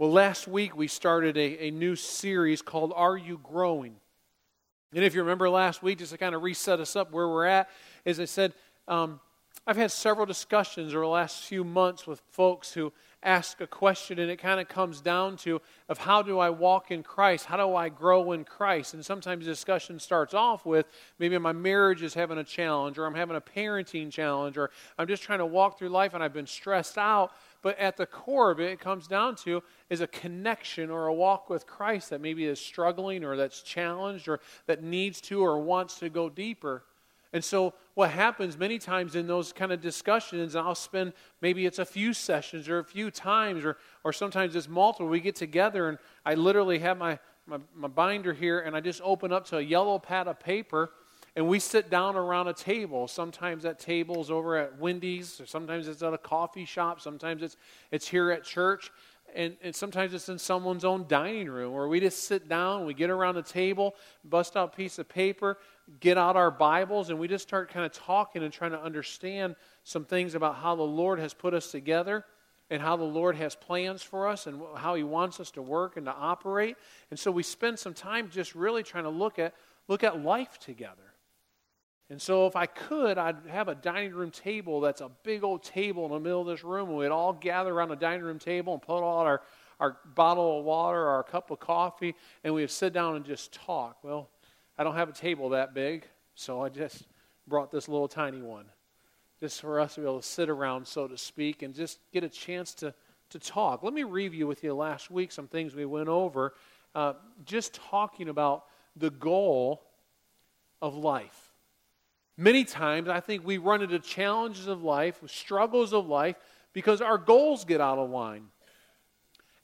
Well, last week we started a, a new series called Are You Growing? And if you remember last week, just to kind of reset us up where we're at, as I said, um, I've had several discussions over the last few months with folks who ask a question, and it kind of comes down to of how do I walk in Christ? How do I grow in Christ? And sometimes the discussion starts off with maybe my marriage is having a challenge, or I'm having a parenting challenge, or I'm just trying to walk through life and I've been stressed out. But at the core of it, it comes down to is a connection or a walk with Christ that maybe is struggling or that's challenged or that needs to or wants to go deeper. And so, what happens many times in those kind of discussions, I'll spend maybe it's a few sessions or a few times, or, or sometimes it's multiple. We get together, and I literally have my, my, my binder here, and I just open up to a yellow pad of paper, and we sit down around a table. Sometimes that table's over at Wendy's, or sometimes it's at a coffee shop, sometimes it's, it's here at church, and, and sometimes it's in someone's own dining room where we just sit down, we get around the table, bust out a piece of paper, get out our Bibles, and we just start kind of talking and trying to understand some things about how the Lord has put us together and how the Lord has plans for us and how He wants us to work and to operate. And so we spend some time just really trying to look at, look at life together. And so, if I could, I'd have a dining room table that's a big old table in the middle of this room, and we'd all gather around the dining room table and put all our, our bottle of water our cup of coffee, and we'd sit down and just talk. Well, I don't have a table that big, so I just brought this little tiny one, just for us to be able to sit around, so to speak, and just get a chance to, to talk. Let me review with you last week some things we went over, uh, just talking about the goal of life Many times, I think we run into challenges of life, struggles of life, because our goals get out of line.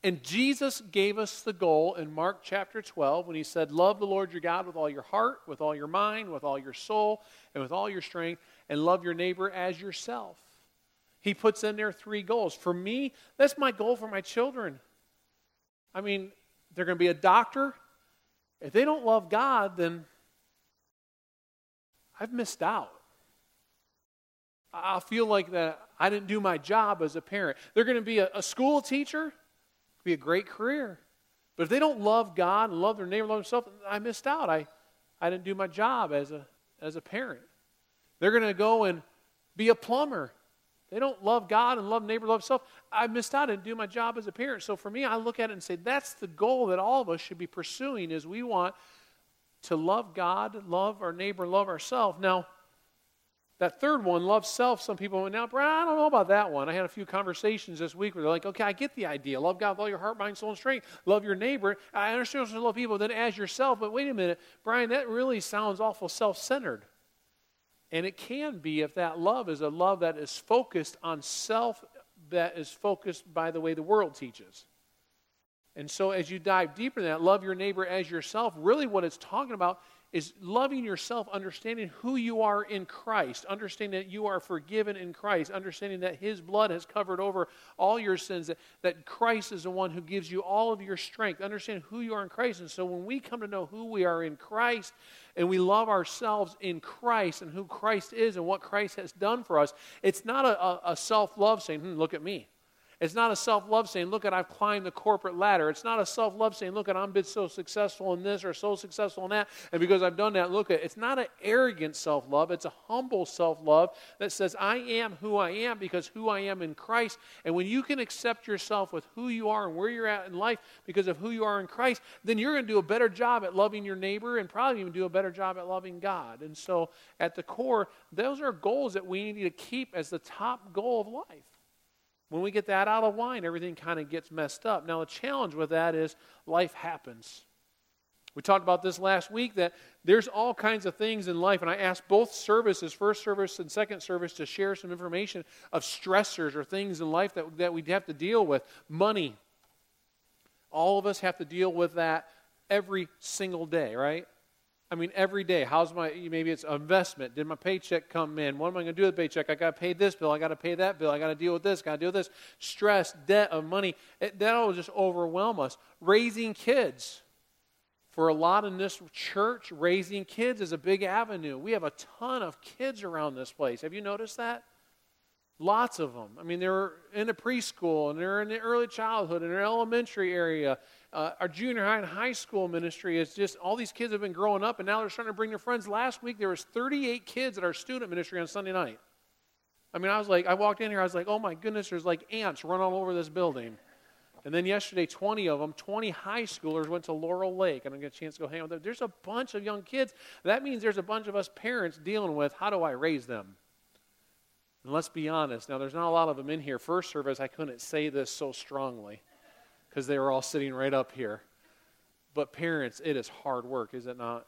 And Jesus gave us the goal in Mark chapter 12 when he said, Love the Lord your God with all your heart, with all your mind, with all your soul, and with all your strength, and love your neighbor as yourself. He puts in there three goals. For me, that's my goal for my children. I mean, they're going to be a doctor. If they don't love God, then I've missed out. I feel like that I didn't do my job as a parent. They're going to be a, a school teacher, be a great career. But if they don't love God and love their neighbor, love themselves, I missed out. I, I didn't do my job as a, as a parent. They're going to go and be a plumber. They don't love God and love neighbor, love self. I missed out. and do my job as a parent. So for me, I look at it and say that's the goal that all of us should be pursuing is we want to love God, love our neighbor, love ourselves. Now, that third one, love self, some people went, now, Brian, I don't know about that one. I had a few conversations this week where they're like, okay, I get the idea. Love God with all your heart, mind, soul, and strength. Love your neighbor. I understand to love people, then as yourself. But wait a minute, Brian, that really sounds awful self centered. And it can be if that love is a love that is focused on self, that is focused by the way the world teaches. And so, as you dive deeper in that, love your neighbor as yourself, really what it's talking about is loving yourself, understanding who you are in Christ, understanding that you are forgiven in Christ, understanding that His blood has covered over all your sins, that, that Christ is the one who gives you all of your strength, understand who you are in Christ. And so, when we come to know who we are in Christ and we love ourselves in Christ and who Christ is and what Christ has done for us, it's not a, a, self love saying, hmm, look at me. It's not a self love saying, look at I've climbed the corporate ladder. It's not a self love saying, look at I've been so successful in this or so successful in that. And because I've done that, look at it's not an arrogant self love. It's a humble self love that says, I am who I am because who I am in Christ. And when you can accept yourself with who you are and where you're at in life because of who you are in Christ, then you're going to do a better job at loving your neighbor and probably even do a better job at loving God. And so at the core, those are goals that we need to keep as the top goal of life. When we get that out of line, everything kind of gets messed up. Now, the challenge with that is life happens. We talked about this last week that there's all kinds of things in life, and I asked both services, first service and second service, to share some information of stressors or things in life that, that we have to deal with. Money. All of us have to deal with that every single day, right? I mean, every day. How's my, maybe it's investment. Did my paycheck come in? What am I going to do with the paycheck? I got to pay this bill. I got to pay that bill. I got to deal with this. Got to deal with this. Stress, debt of money. It, that'll just overwhelm us. Raising kids. For a lot in this church, raising kids is a big avenue. We have a ton of kids around this place. Have you noticed that? Lots of them. I mean, they're in a preschool and they're in the early childhood and they're elementary area. Uh, our junior high and high school ministry is just all these kids have been growing up and now they're starting to bring their friends. Last week there was 38 kids at our student ministry on Sunday night. I mean, I was like, I walked in here, I was like, oh my goodness, there's like ants run all over this building. And then yesterday, 20 of them, 20 high schoolers went to Laurel Lake. and I get a chance to go hang with them. There's a bunch of young kids. That means there's a bunch of us parents dealing with how do I raise them? And let's be honest. Now, there's not a lot of them in here. First service, I couldn't say this so strongly because they were all sitting right up here. But parents, it is hard work, is it not?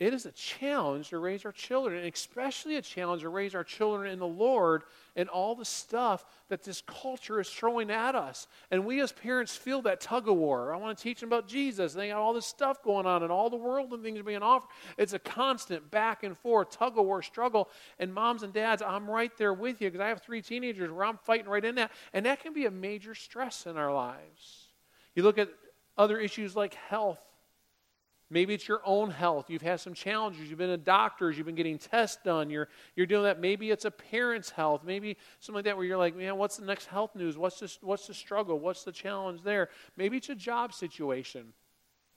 It is a challenge to raise our children, and especially a challenge to raise our children in the Lord and all the stuff that this culture is throwing at us. And we as parents feel that tug of war. I want to teach them about Jesus. They got all this stuff going on and all the world and things being offered. It's a constant back and forth tug of war struggle. And moms and dads, I'm right there with you because I have three teenagers where I'm fighting right in that. And that can be a major stress in our lives. You look at other issues like health Maybe it's your own health. You've had some challenges. You've been to doctors. You've been getting tests done. You're, you're doing that. Maybe it's a parent's health. Maybe something like that where you're like, man, what's the next health news? What's the, what's the struggle? What's the challenge there? Maybe it's a job situation.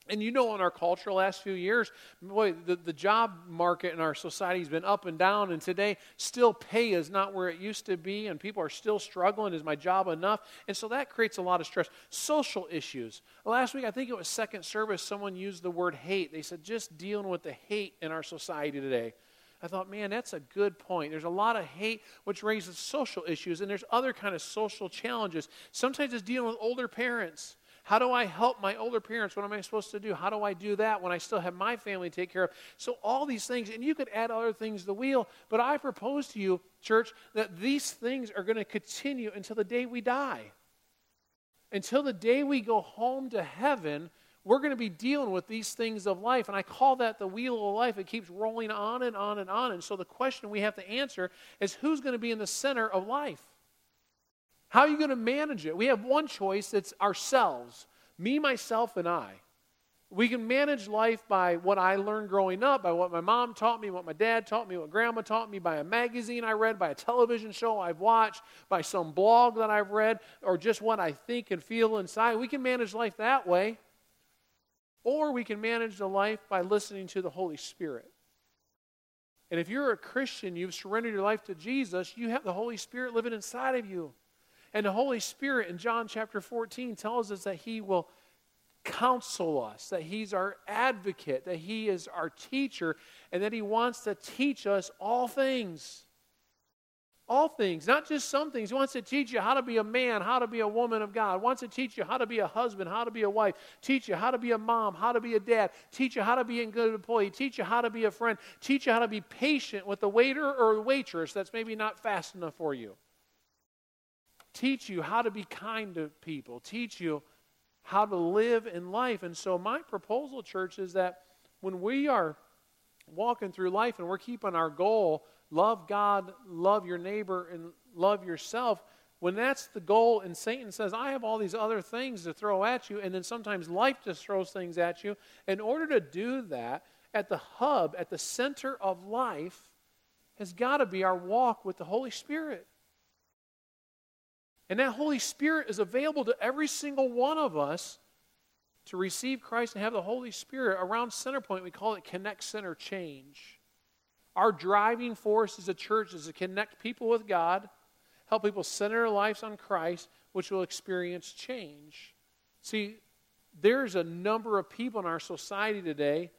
And you know, in our culture, last few years, boy, the, the job market in our society has been up and down, and today, still pay is not where it used to be, and people are still struggling. Is my job enough? And so that creates a lot of stress. Social issues. Last week, I think it was second service, someone used the word hate. They said, just dealing with the hate in our society today. I thought, man, that's a good point. There's a lot of hate, which raises social issues, and there's other kind of social challenges. Sometimes it's dealing with older parents how do I help my older parents? What am I supposed to do? How do I do that when I still have my family to take care of? So, all these things, and you could add other things to the wheel, but I propose to you, church, that these things are going to continue until the day we die. Until the day we go home to heaven, we're going to be dealing with these things of life. And I call that the wheel of life. It keeps rolling on and on and on. And so the question we have to answer is who's going to be in the center of life? How are you going to manage it? We have one choice it's ourselves me, myself, and I. We can manage life by what I learned growing up, by what my mom taught me, what my dad taught me, what grandma taught me, by a magazine I read, by a television show I've watched, by some blog that I've read, or just what I think and feel inside. We can manage life that way. Or we can manage the life by listening to the Holy Spirit. And if you're a Christian, you've surrendered your life to Jesus, you have the Holy Spirit living inside of you. And the Holy Spirit in John chapter 14 tells us that He will counsel us, that He's our advocate, that He is our teacher, and that He wants to teach us all things. All things, not just some things. He wants to teach you how to be a man, how to be a woman of God. He wants to teach you how to be a husband, how to be a wife. Teach you how to be a mom, how to be a dad. Teach you how to be a good employee. Teach you how to be a friend. Teach you how to be patient with the waiter or the waitress that's maybe not fast enough for you teach you how to be kind to people, teach you how to live in life. And so, my proposal, church, is that when we are walking through life and we're keeping our goal love God, love your neighbor, and love yourself when that's the goal and Satan says, I have all these other things to throw at you, and then sometimes life just throws things at you, in order to do that, at the hub, at the center of life, has got to be our walk with the Holy Spirit. And that Holy Spirit is available to every single one of us to receive Christ and have the Holy Spirit. Around center point. we call it Connect Center Change. Our driving force as a church is to connect people with God, help people center their lives on Christ, which will experience change. See, there's a number of people in our society today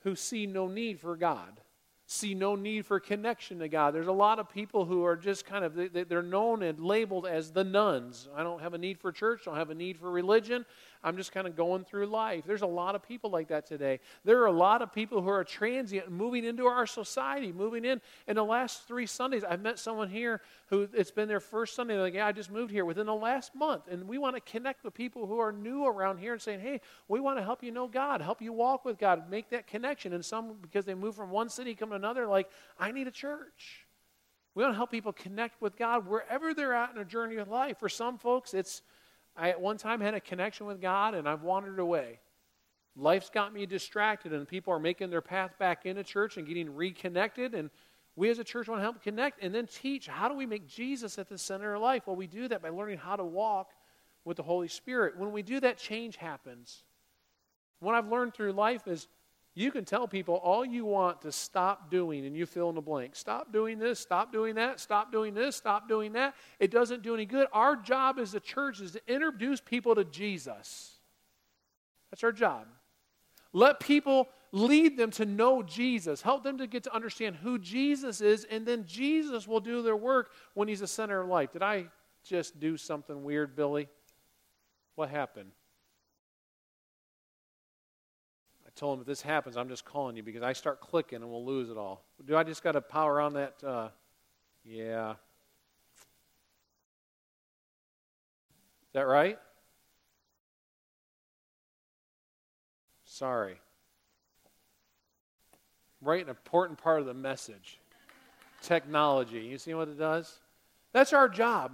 who see no need for God see no need for connection to God. There's a lot of people who are just kind of, they're known and labeled as the nones. I don't have a need for church, I don't have a need for religion. I'm just kind of going through life. There's a lot of people like that today. There are a lot of people who are transient moving into our society, moving in. In the last three Sundays, I've met someone here who it's been their first Sunday. They're like, yeah, I just moved here within the last month. And we want to connect with people who are new around here and saying, hey, we want to help you know God, help you walk with God, make that connection. And some, because they move from one city, come to another, like, I need a church. We want to help people connect with God wherever they're at in a journey of life. For some folks, it's I at one time had a connection with God and I've wandered away. Life's got me distracted, and people are making their path back into church and getting reconnected. And We as a church want to help connect and then teach how do we make Jesus at the center of life? Well, we do that by learning how to walk with the Holy Spirit. When we do that, change happens. What I've learned through life is you can tell people all you want to stop doing, and you fill in the blank. Stop doing this, stop doing that, stop doing this, stop doing that. It doesn't do any good. Our job as a church is to introduce people to Jesus. That's our job. Let people lead them to know Jesus. Help them to get to understand who Jesus is, and then Jesus will do their work when He's the center of life. Did I just do something weird, Billy? What happened? Told him if this happens, I'm just calling you because I start clicking and we'll lose it all. Do I just got to power on that? Uh, yeah. Is that right? Sorry. Right, an important part of the message. Technology. You see what it does? That's our job.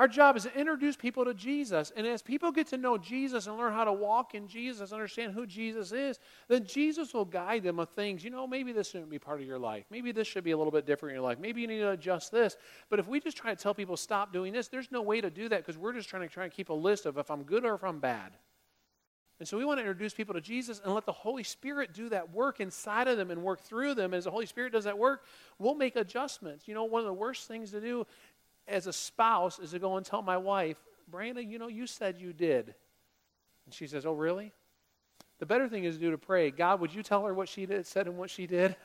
Our job is to introduce people to Jesus. And as people get to know Jesus and learn how to walk in Jesus, understand who Jesus is, then Jesus will guide them with things. You know, maybe this shouldn't be part of your life. Maybe this should be a little bit different in your life. Maybe you need to adjust this. But if we just try to tell people stop doing this, there's no way to do that because we're just trying to try and keep a list of if I'm good or if I'm bad. And so we want to introduce people to Jesus and let the Holy Spirit do that work inside of them and work through them. As the Holy Spirit does that work, we'll make adjustments. You know, one of the worst things to do as a spouse is to go and tell my wife, Brandon, you know, you said you did. And she says, Oh, really? The better thing is to do to pray, God, would you tell her what she did, said and what she did?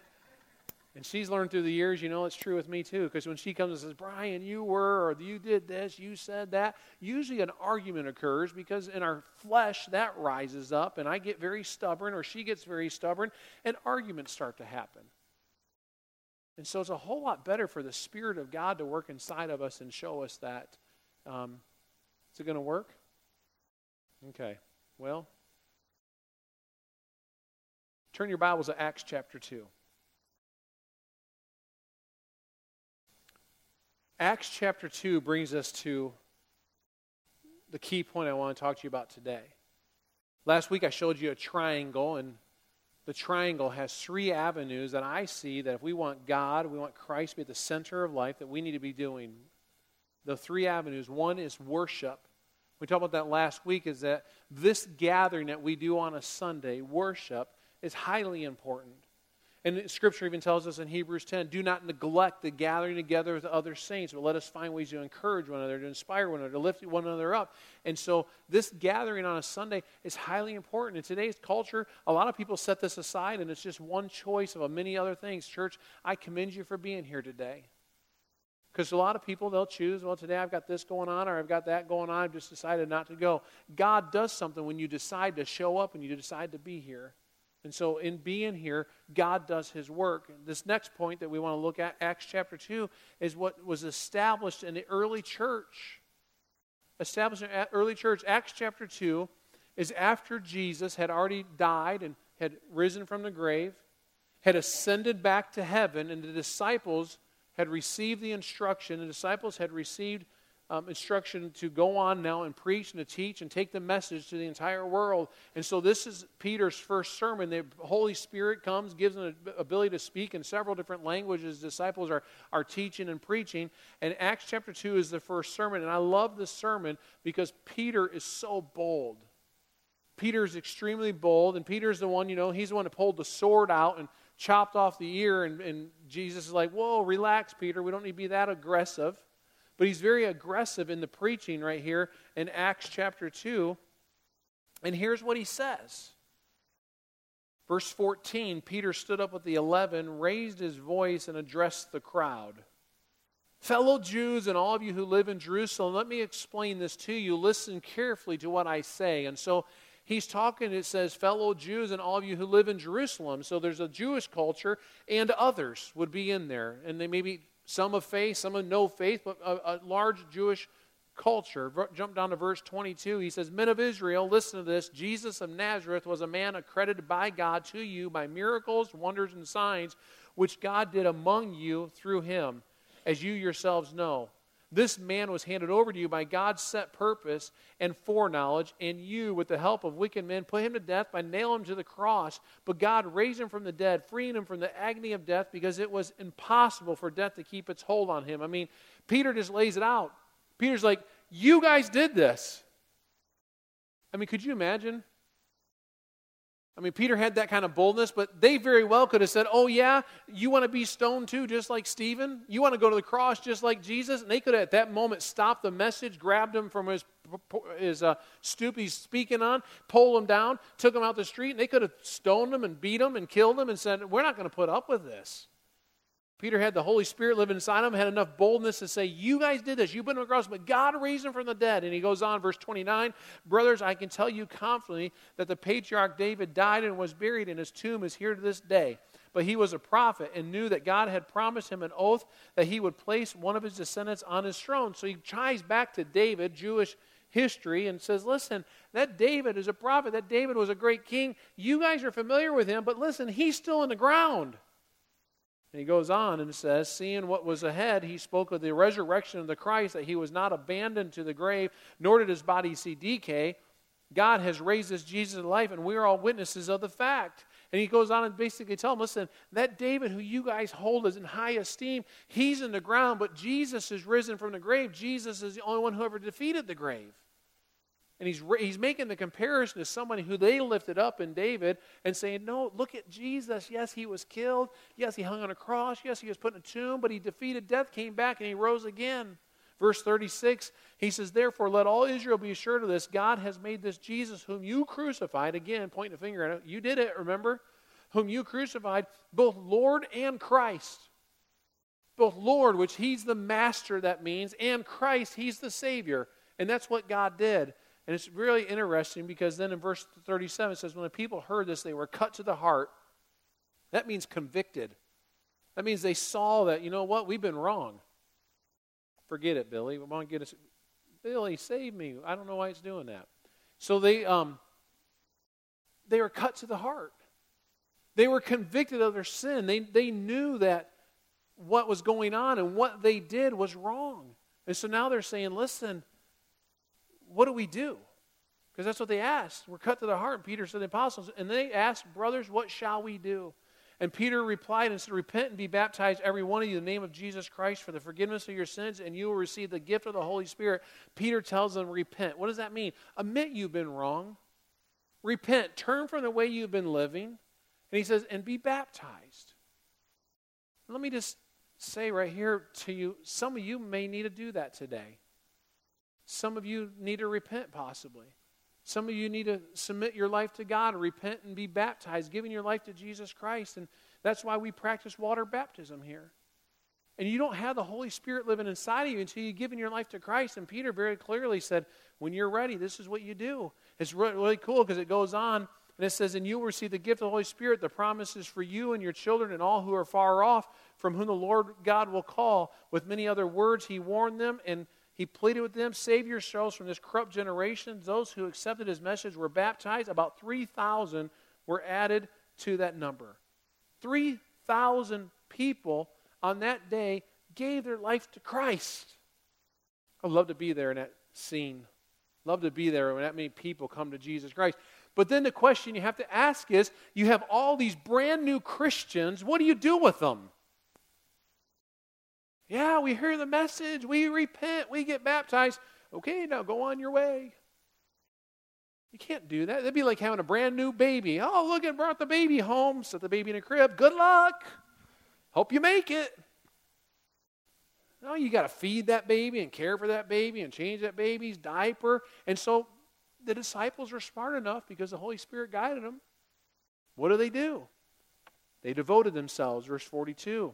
And she's learned through the years, you know, it's true with me too. Because when she comes and says, Brian, you were, or you did this, you said that, usually an argument occurs because in our flesh that rises up, and I get very stubborn, or she gets very stubborn, and arguments start to happen. And so it's a whole lot better for the Spirit of God to work inside of us and show us that. Um, is it going to work? Okay. Well, turn your Bibles to Acts chapter 2. Acts chapter 2 brings us to the key point I want to talk to you about today. Last week I showed you a triangle, and the triangle has three avenues that I see that if we want God, we want Christ to be at the center of life, that we need to be doing. The three avenues one is worship. We talked about that last week, is that this gathering that we do on a Sunday, worship, is highly important. And Scripture even tells us in Hebrews 10 do not neglect the gathering together with other saints, but let us find ways to encourage one another, to inspire one another, to lift one another up. And so, this gathering on a Sunday is highly important. In today's culture, a lot of people set this aside, and it's just one choice of many other things. Church, I commend you for being here today. Because a lot of people, they'll choose, well, today I've got this going on or I've got that going on. I've just decided not to go. God does something when you decide to show up and you decide to be here. And so, in being here, God does his work. This next point that we want to look at, Acts chapter 2, is what was established in the early church. Established in the early church, Acts chapter 2 is after Jesus had already died and had risen from the grave, had ascended back to heaven, and the disciples had received the instruction, the disciples had received um, instruction to go on now and preach and to teach and take the message to the entire world. And so this is Peter's first sermon. The Holy Spirit comes, gives him the ability to speak in several different languages. Disciples are, are teaching and preaching. And Acts chapter 2 is the first sermon. And I love this sermon because Peter is so bold. Peter is extremely bold, and Peter's the one, you know, he's the one that pulled the sword out and chopped off the ear. And, and Jesus is like, Whoa, relax, Peter. We don't need to be that aggressive. But he's very aggressive in the preaching right here in Acts chapter 2. And here's what he says. Verse 14 Peter stood up with the eleven, raised his voice, and addressed the crowd. Fellow Jews and all of you who live in Jerusalem, let me explain this to you. Listen carefully to what I say. And so he's talking, it says, fellow Jews and all of you who live in Jerusalem. So there's a Jewish culture, and others would be in there. And they maybe some of faith, some of no faith, but a, a large Jewish culture. Jump down to verse 22. He says, Men of Israel, listen to this. Jesus of Nazareth was a man accredited by God to you by miracles, wonders, and signs, which God did among you through him, as you yourselves know. This man was handed over to you by God's set purpose and foreknowledge, and you, with the help of wicked men, put him to death by nailing him to the cross. But God raised him from the dead, freeing him from the agony of death because it was impossible for death to keep its hold on him. I mean, Peter just lays it out. Peter's like, You guys did this. I mean, could you imagine? I mean, Peter had that kind of boldness, but they very well could have said, Oh, yeah, you want to be stoned too, just like Stephen? You want to go to the cross just like Jesus? And they could have at that moment stopped the message, grabbed him from his, his uh, stoop he's speaking on, pulled him down, took him out the street, and they could have stoned him and beat him and killed him and said, We're not going to put up with this. Peter had the Holy Spirit living inside him, had enough boldness to say, You guys did this. You put him across, but God raised him from the dead. And he goes on, verse 29 Brothers, I can tell you confidently that the patriarch David died and was buried, and his tomb is here to this day. But he was a prophet and knew that God had promised him an oath that he would place one of his descendants on his throne. So he ties back to David, Jewish history, and says, Listen, that David is a prophet. That David was a great king. You guys are familiar with him, but listen, he's still in the ground. And he goes on and says, Seeing what was ahead, he spoke of the resurrection of the Christ, that he was not abandoned to the grave, nor did his body see decay. God has raised this Jesus to life, and we are all witnesses of the fact. And he goes on and basically tells them, listen, that David who you guys hold as in high esteem, he's in the ground, but Jesus is risen from the grave. Jesus is the only one who ever defeated the grave. And he's, he's making the comparison to somebody who they lifted up in David and saying, No, look at Jesus. Yes, he was killed. Yes, he hung on a cross. Yes, he was put in a tomb, but he defeated death, came back, and he rose again. Verse 36, he says, Therefore, let all Israel be assured of this God has made this Jesus, whom you crucified, again, pointing a finger at it, you did it, remember? Whom you crucified, both Lord and Christ. Both Lord, which he's the master, that means, and Christ, he's the Savior. And that's what God did. And it's really interesting because then in verse 37 it says, When the people heard this, they were cut to the heart. That means convicted. That means they saw that, you know what, we've been wrong. Forget it, Billy. Want to get us. Billy, save me. I don't know why it's doing that. So they, um, they were cut to the heart. They were convicted of their sin. They, they knew that what was going on and what they did was wrong. And so now they're saying, listen, what do we do? Because that's what they asked. We're cut to the heart. Peter said, the apostles, and they asked, brothers, what shall we do? And Peter replied and said, Repent and be baptized, every one of you, in the name of Jesus Christ, for the forgiveness of your sins, and you will receive the gift of the Holy Spirit. Peter tells them, Repent. What does that mean? Admit you've been wrong. Repent. Turn from the way you've been living. And he says, And be baptized. Let me just say right here to you some of you may need to do that today. Some of you need to repent, possibly. Some of you need to submit your life to God, repent and be baptized, giving your life to Jesus Christ. And that's why we practice water baptism here. And you don't have the Holy Spirit living inside of you until you've given your life to Christ. And Peter very clearly said, when you're ready, this is what you do. It's really, cool because it goes on and it says, And you will receive the gift of the Holy Spirit. The promise is for you and your children and all who are far off, from whom the Lord God will call. With many other words, he warned them and he pleaded with them, Save yourselves from this corrupt generation. Those who accepted his message were baptized. About 3,000 were added to that number. 3,000 people on that day gave their life to Christ. I'd love to be there in that scene. Love to be there when that many people come to Jesus Christ. But then the question you have to ask is you have all these brand new Christians, what do you do with them? Yeah, we hear the message, we repent, we get baptized. Okay, now go on your way. You can't do that. That'd be like having a brand new baby. Oh, look, it brought the baby home, set the baby in a crib. Good luck. Hope you make it. No, you got to feed that baby and care for that baby and change that baby's diaper. And so the disciples are smart enough because the Holy Spirit guided them. What do they do? They devoted themselves, verse 42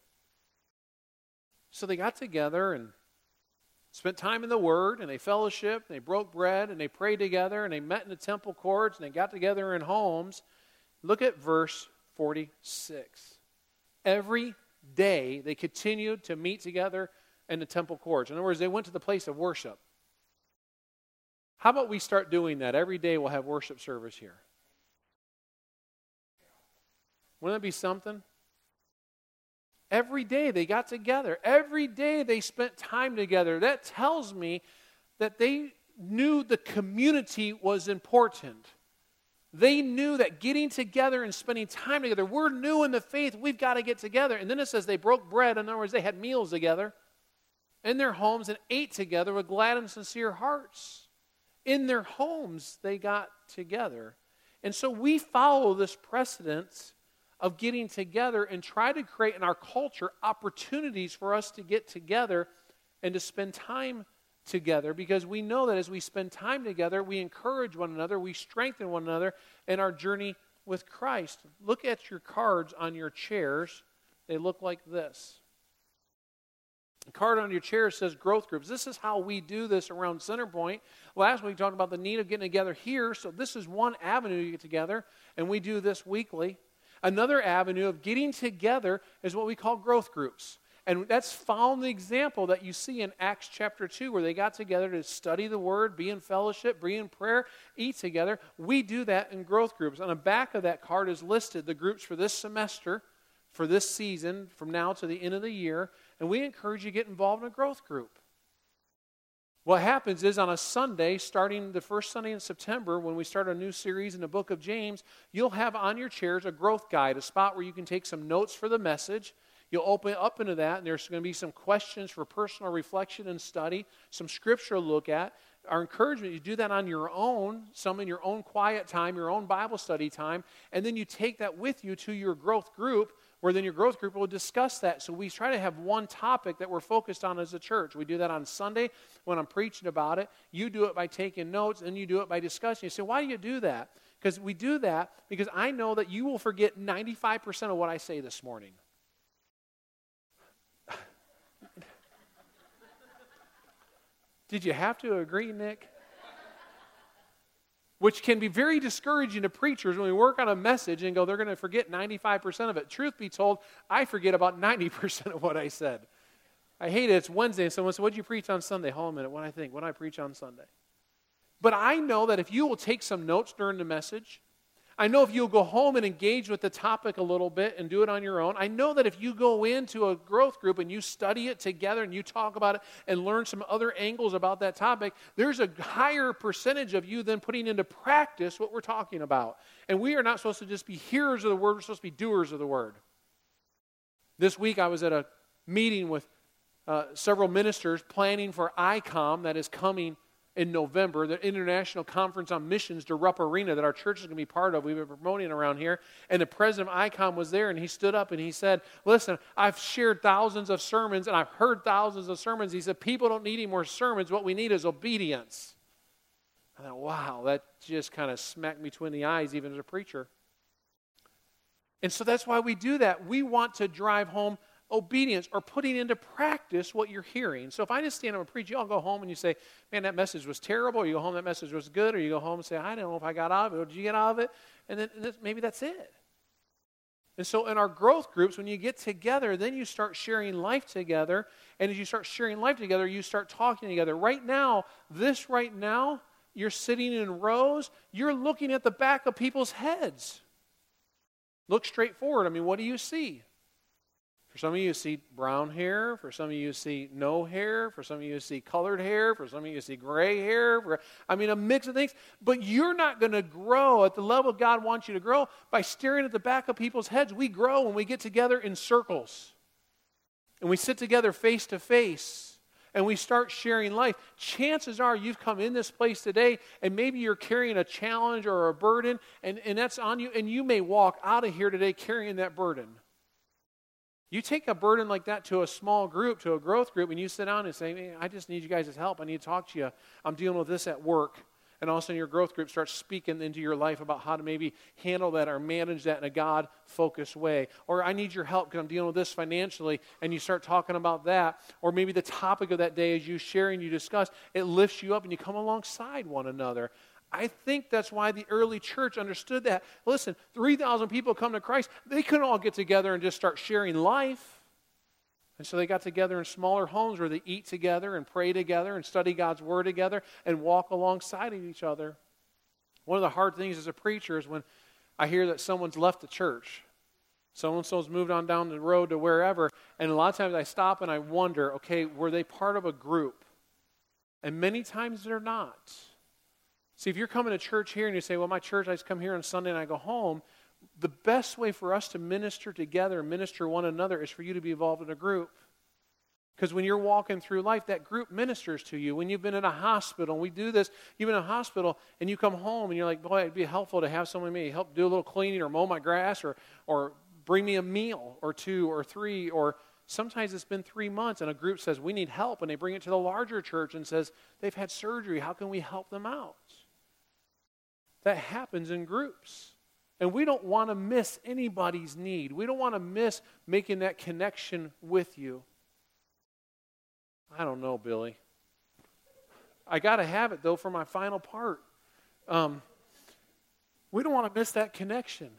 So they got together and spent time in the Word, and they fellowshiped, and they broke bread, and they prayed together, and they met in the temple courts, and they got together in homes. Look at verse 46. Every day they continued to meet together in the temple courts. In other words, they went to the place of worship. How about we start doing that? Every day we'll have worship service here. Wouldn't that be something? Every day they got together. Every day they spent time together. That tells me that they knew the community was important. They knew that getting together and spending time together, we're new in the faith, we've got to get together. And then it says they broke bread. In other words, they had meals together in their homes and ate together with glad and sincere hearts. In their homes, they got together. And so we follow this precedence of getting together and try to create in our culture opportunities for us to get together and to spend time together because we know that as we spend time together, we encourage one another, we strengthen one another in our journey with Christ. Look at your cards on your chairs. They look like this. The card on your chair says growth groups. This is how we do this around Centerpoint. Last week we talked about the need of getting together here, so this is one avenue to get together, and we do this weekly. Another avenue of getting together is what we call growth groups. And that's following the example that you see in Acts chapter 2, where they got together to study the word, be in fellowship, be in prayer, eat together. We do that in growth groups. On the back of that card is listed the groups for this semester, for this season, from now to the end of the year. And we encourage you to get involved in a growth group. What happens is on a Sunday, starting the first Sunday in September, when we start a new series in the book of James, you'll have on your chairs a growth guide, a spot where you can take some notes for the message. You'll open up into that, and there's going to be some questions for personal reflection and study, some scripture to look at. Our encouragement, you do that on your own, some in your own quiet time, your own Bible study time, and then you take that with you to your growth group where then your growth group will discuss that. So we try to have one topic that we're focused on as a church. We do that on Sunday when I'm preaching about it. You do it by taking notes, and you do it by discussing. You say, why do you do that? Because we do that because I know that you will forget 95% of what I say this morning. Did you have to agree, Nick? Which can be very discouraging to preachers when we work on a message and go, they're going to forget 95% of it. Truth be told, I forget about 90% of what I said. I hate it. It's Wednesday, and someone said, What'd you preach on Sunday? Hold on a minute. What do I think? What I preach on Sunday? But I know that if you will take some notes during the message, I know if you'll go home and engage with the topic a little bit and do it on your own, I know that if you go into a growth group and you study it together and you talk about it and learn some other angles about that topic, there's a higher percentage of you than putting into practice what we're talking about. And we are not supposed to just be hearers of the word, we're supposed to be doers of the word. This week I was at a meeting with uh, several ministers planning for ICOM that is coming in November, the International Conference on Missions to Rupp Arena that our church is going to be part of. We've been promoting around here. And the president of ICOM was there and he stood up and he said, Listen, I've shared thousands of sermons and I've heard thousands of sermons. He said, People don't need any more sermons. What we need is obedience. I thought, wow, that just kind of smacked me between the eyes, even as a preacher. And so that's why we do that. We want to drive home obedience or putting into practice what you're hearing. So if I just stand up and preach, you all go home and you say, man, that message was terrible, or you go home, that message was good, or you go home and say, I don't know if I got out of it, or did you get out of it? And then and maybe that's it. And so in our growth groups, when you get together, then you start sharing life together. And as you start sharing life together, you start talking together. Right now, this right now, you're sitting in rows, you're looking at the back of people's heads. Look straight forward. I mean, what do you see? For some of you, see brown hair. For some of you, see no hair. For some of you, see colored hair. For some of you, you see gray hair. For, I mean, a mix of things. But you're not going to grow at the level God wants you to grow by staring at the back of people's heads. We grow when we get together in circles and we sit together face to face and we start sharing life. Chances are you've come in this place today and maybe you're carrying a challenge or a burden and, and that's on you, and you may walk out of here today carrying that burden. You take a burden like that to a small group, to a growth group, and you sit down and say, I just need you guys' help. I need to talk to you. I'm dealing with this at work. and all of a sudden your growth group starts speaking into your life about how to maybe handle that or manage that in a God focused way. Or I need your help because I'm dealing with this financially, and you start talking about that. Or maybe the topic of that day is you sharing, you discuss, it lifts you up and you come alongside one another. I think that's why the early church understood that. Listen, 3,000 people come to Christ. They couldn't all get together and just start sharing life. And so they got together in smaller homes where they eat together and pray together and study God's Word together and walk alongside of each other. One of the hard things as a preacher is when I hear that someone's left the church. So and so's moved on down the road to wherever. And a lot of times I stop and I wonder okay, were they part of a group? And many times they're not. See, if you're coming to church here and you say, well, my church, I just come here on Sunday and I go home, the best way for us to minister together, minister one another, is for you to be involved in a group. Because when you're walking through life, that group ministers to you. When you've been in a hospital, and we do this, you've been in a hospital, and you come home and you're like, boy, it'd be helpful to have someone maybe help do a little cleaning or mow my grass or, or bring me a meal or two or three. Or sometimes it's been three months, and a group says, we need help. And they bring it to the larger church and says, they've had surgery. How can we help them out? That happens in groups. And we don't want to miss anybody's need. We don't want to miss making that connection with you. I don't know, Billy. I got to have it, though, for my final part. Um, we don't want to miss that connection.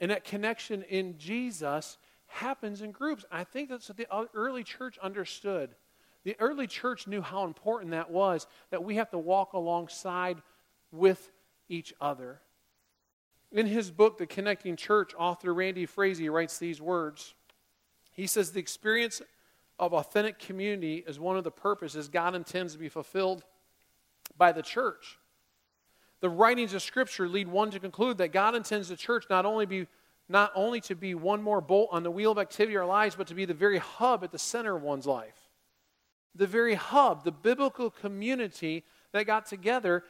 And that connection in Jesus happens in groups. I think that's what the early church understood. The early church knew how important that was, that we have to walk alongside with each other. In his book, The Connecting Church, author Randy Frazee writes these words. He says, The experience of authentic community is one of the purposes God intends to be fulfilled by the church. The writings of Scripture lead one to conclude that God intends the church not only be not only to be one more bolt on the wheel of activity of our lives, but to be the very hub at the center of one's life. The very hub, the biblical community that got together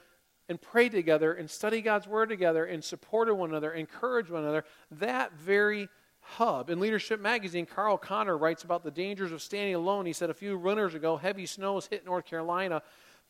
and pray together and study God's Word together and support one another, encourage one another, that very hub. In Leadership Magazine, Carl Connor writes about the dangers of standing alone. He said a few winters ago, heavy snows hit North Carolina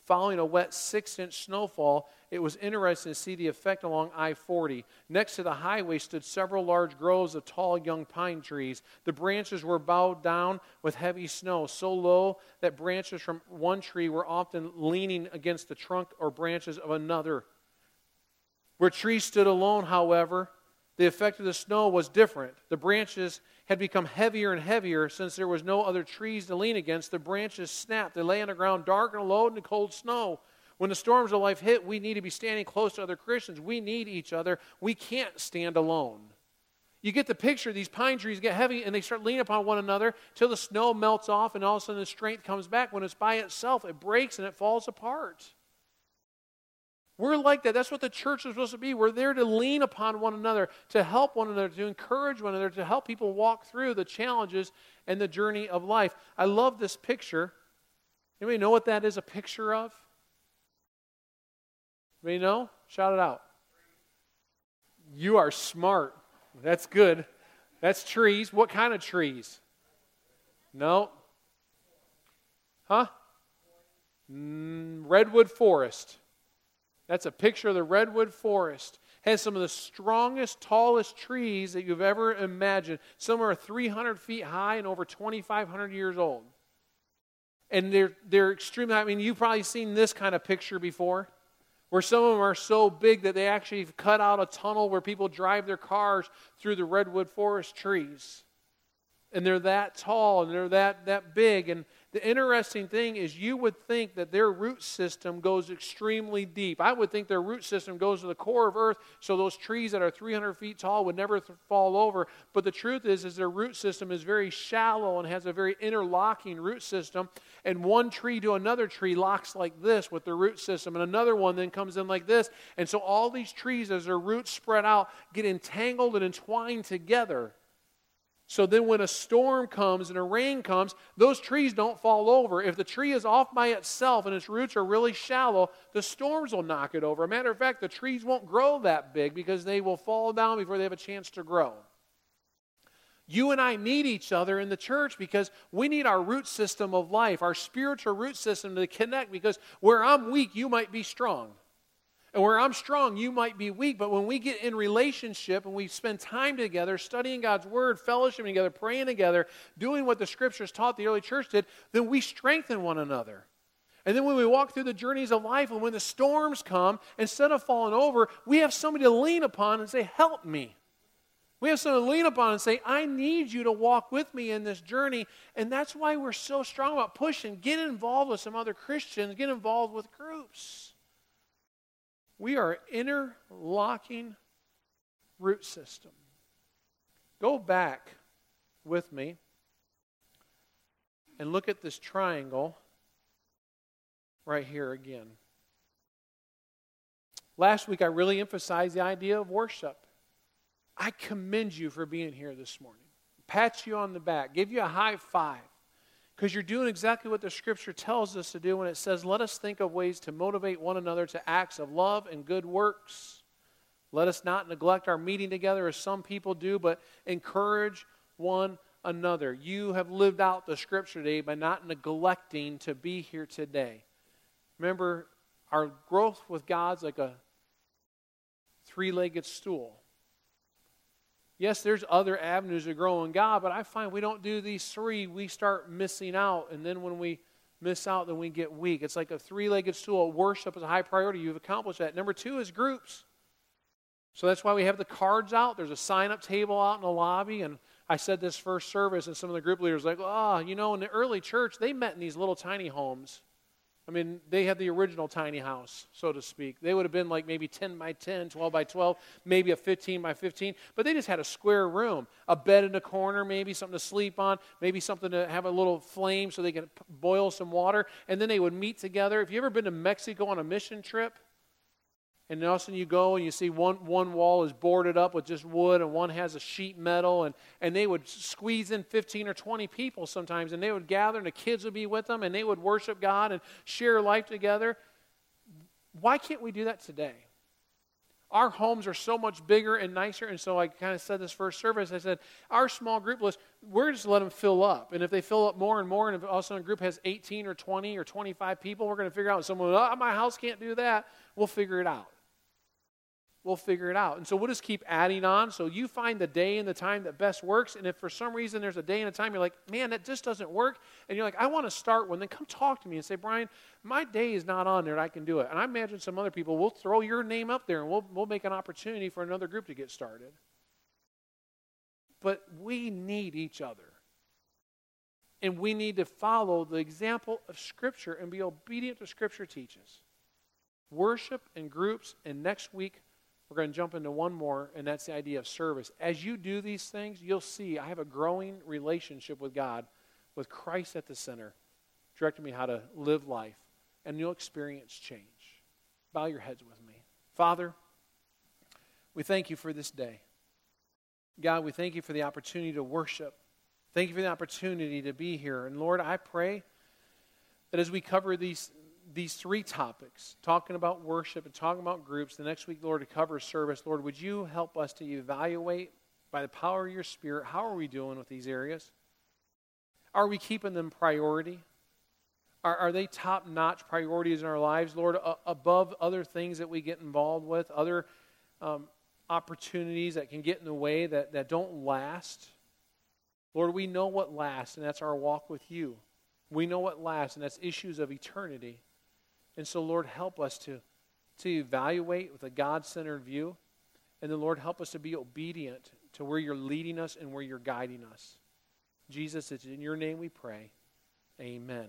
following a wet six inch snowfall, it was interesting to see the effect along I 40. Next to the highway stood several large groves of tall young pine trees. The branches were bowed down with heavy snow, so low that branches from one tree were often leaning against the trunk or branches of another. Where trees stood alone, however, the effect of the snow was different. The branches had become heavier and heavier since there was no other trees to lean against. The branches snapped. They lay on the ground dark and alone in the cold snow. When the storms of life hit, we need to be standing close to other Christians. We need each other. We can't stand alone. You get the picture. These pine trees get heavy and they start leaning upon one another till the snow melts off and all of a sudden the strength comes back. When it's by itself, it breaks and it falls apart. We're like that. That's what the church is supposed to be. We're there to lean upon one another, to help one another, to encourage one another, to help people walk through the challenges and the journey of life. I love this picture. Anybody know what that is a picture of? Anybody know? Shout it out. You are smart. That's good. That's trees. What kind of trees? No. Huh? Mm, redwood forest. That's a picture of the redwood forest. Has some of the strongest, tallest trees that you've ever imagined. Some are 300 feet high and over 2,500 years old. And they're, they're extremely I mean, you've probably seen this kind of picture before, where some of them are so big that they actually cut out a tunnel where people drive their cars through the redwood forest trees. And they're that tall and they're that, that big. And the interesting thing is, you would think that their root system goes extremely deep. I would think their root system goes to the core of earth, so those trees that are 300 feet tall would never th- fall over. But the truth is, is their root system is very shallow and has a very interlocking root system. And one tree to another tree locks like this with their root system, and another one then comes in like this. And so all these trees, as their roots spread out, get entangled and entwined together. So then, when a storm comes and a rain comes, those trees don't fall over. If the tree is off by itself and its roots are really shallow, the storms will knock it over. A matter of fact, the trees won't grow that big because they will fall down before they have a chance to grow. You and I need each other in the church because we need our root system of life, our spiritual root system to connect because where I'm weak, you might be strong. And where I'm strong, you might be weak. But when we get in relationship and we spend time together, studying God's word, fellowshipping together, praying together, doing what the scriptures taught the early church did, then we strengthen one another. And then when we walk through the journeys of life and when the storms come, instead of falling over, we have somebody to lean upon and say, Help me. We have someone to lean upon and say, I need you to walk with me in this journey. And that's why we're so strong about pushing. Get involved with some other Christians, get involved with groups. We are interlocking root system. Go back with me and look at this triangle right here again. Last week, I really emphasized the idea of worship. I commend you for being here this morning. Pat you on the back, give you a high five, because you're doing exactly what the scripture tells us to do when it says, Let us think of ways to motivate one another to acts of love and good works. Let us not neglect our meeting together as some people do, but encourage one another. You have lived out the scripture today by not neglecting to be here today. Remember, our growth with God's like a three legged stool. Yes, there's other avenues to grow in God, but I find we don't do these three, we start missing out. And then when we miss out, then we get weak. It's like a three legged stool. Worship is a high priority. You've accomplished that. Number two is groups. So that's why we have the cards out. There's a sign up table out in the lobby. And I said this first service, and some of the group leaders like, oh, you know, in the early church, they met in these little tiny homes. I mean, they had the original tiny house, so to speak. They would have been like maybe 10 by 10, 12 by 12, maybe a 15 by 15, but they just had a square room, a bed in the corner, maybe something to sleep on, maybe something to have a little flame so they could boil some water, and then they would meet together. If you ever been to Mexico on a mission trip, and all of a sudden you go and you see one, one wall is boarded up with just wood and one has a sheet metal and, and they would squeeze in 15 or 20 people sometimes and they would gather and the kids would be with them and they would worship god and share life together. Why can't we do that today? Our homes are so much bigger and nicer. And so i kind of said this first service. I said our small group list we're just let them fill up. And if they fill up more and more and if all of a sudden a group has 18 or 20 or 25 people we're going to figure out someone oh, my house can't do that. We'll figure it out we'll figure it out. And so we'll just keep adding on. So you find the day and the time that best works. And if for some reason there's a day and a time you're like, man, that just doesn't work, and you're like, I want to start one, then come talk to me and say, Brian, my day is not on there and I can do it. And I imagine some other people will throw your name up there and we'll, we'll make an opportunity for another group to get started. But we need each other. And we need to follow the example of Scripture and be obedient to Scripture teaches. Worship in groups, and next week we're going to jump into one more, and that's the idea of service. As you do these things, you'll see I have a growing relationship with God, with Christ at the center, directing me how to live life, and you'll experience change. Bow your heads with me. Father, we thank you for this day. God, we thank you for the opportunity to worship. Thank you for the opportunity to be here. And Lord, I pray that as we cover these these three topics, talking about worship and talking about groups, the next week, Lord, to cover service, Lord, would you help us to evaluate by the power of your Spirit how are we doing with these areas? Are we keeping them priority? Are, are they top notch priorities in our lives, Lord, uh, above other things that we get involved with, other um, opportunities that can get in the way that, that don't last? Lord, we know what lasts, and that's our walk with you. We know what lasts, and that's issues of eternity. And so, Lord, help us to, to evaluate with a God centered view. And then, Lord, help us to be obedient to where you're leading us and where you're guiding us. Jesus, it's in your name we pray. Amen.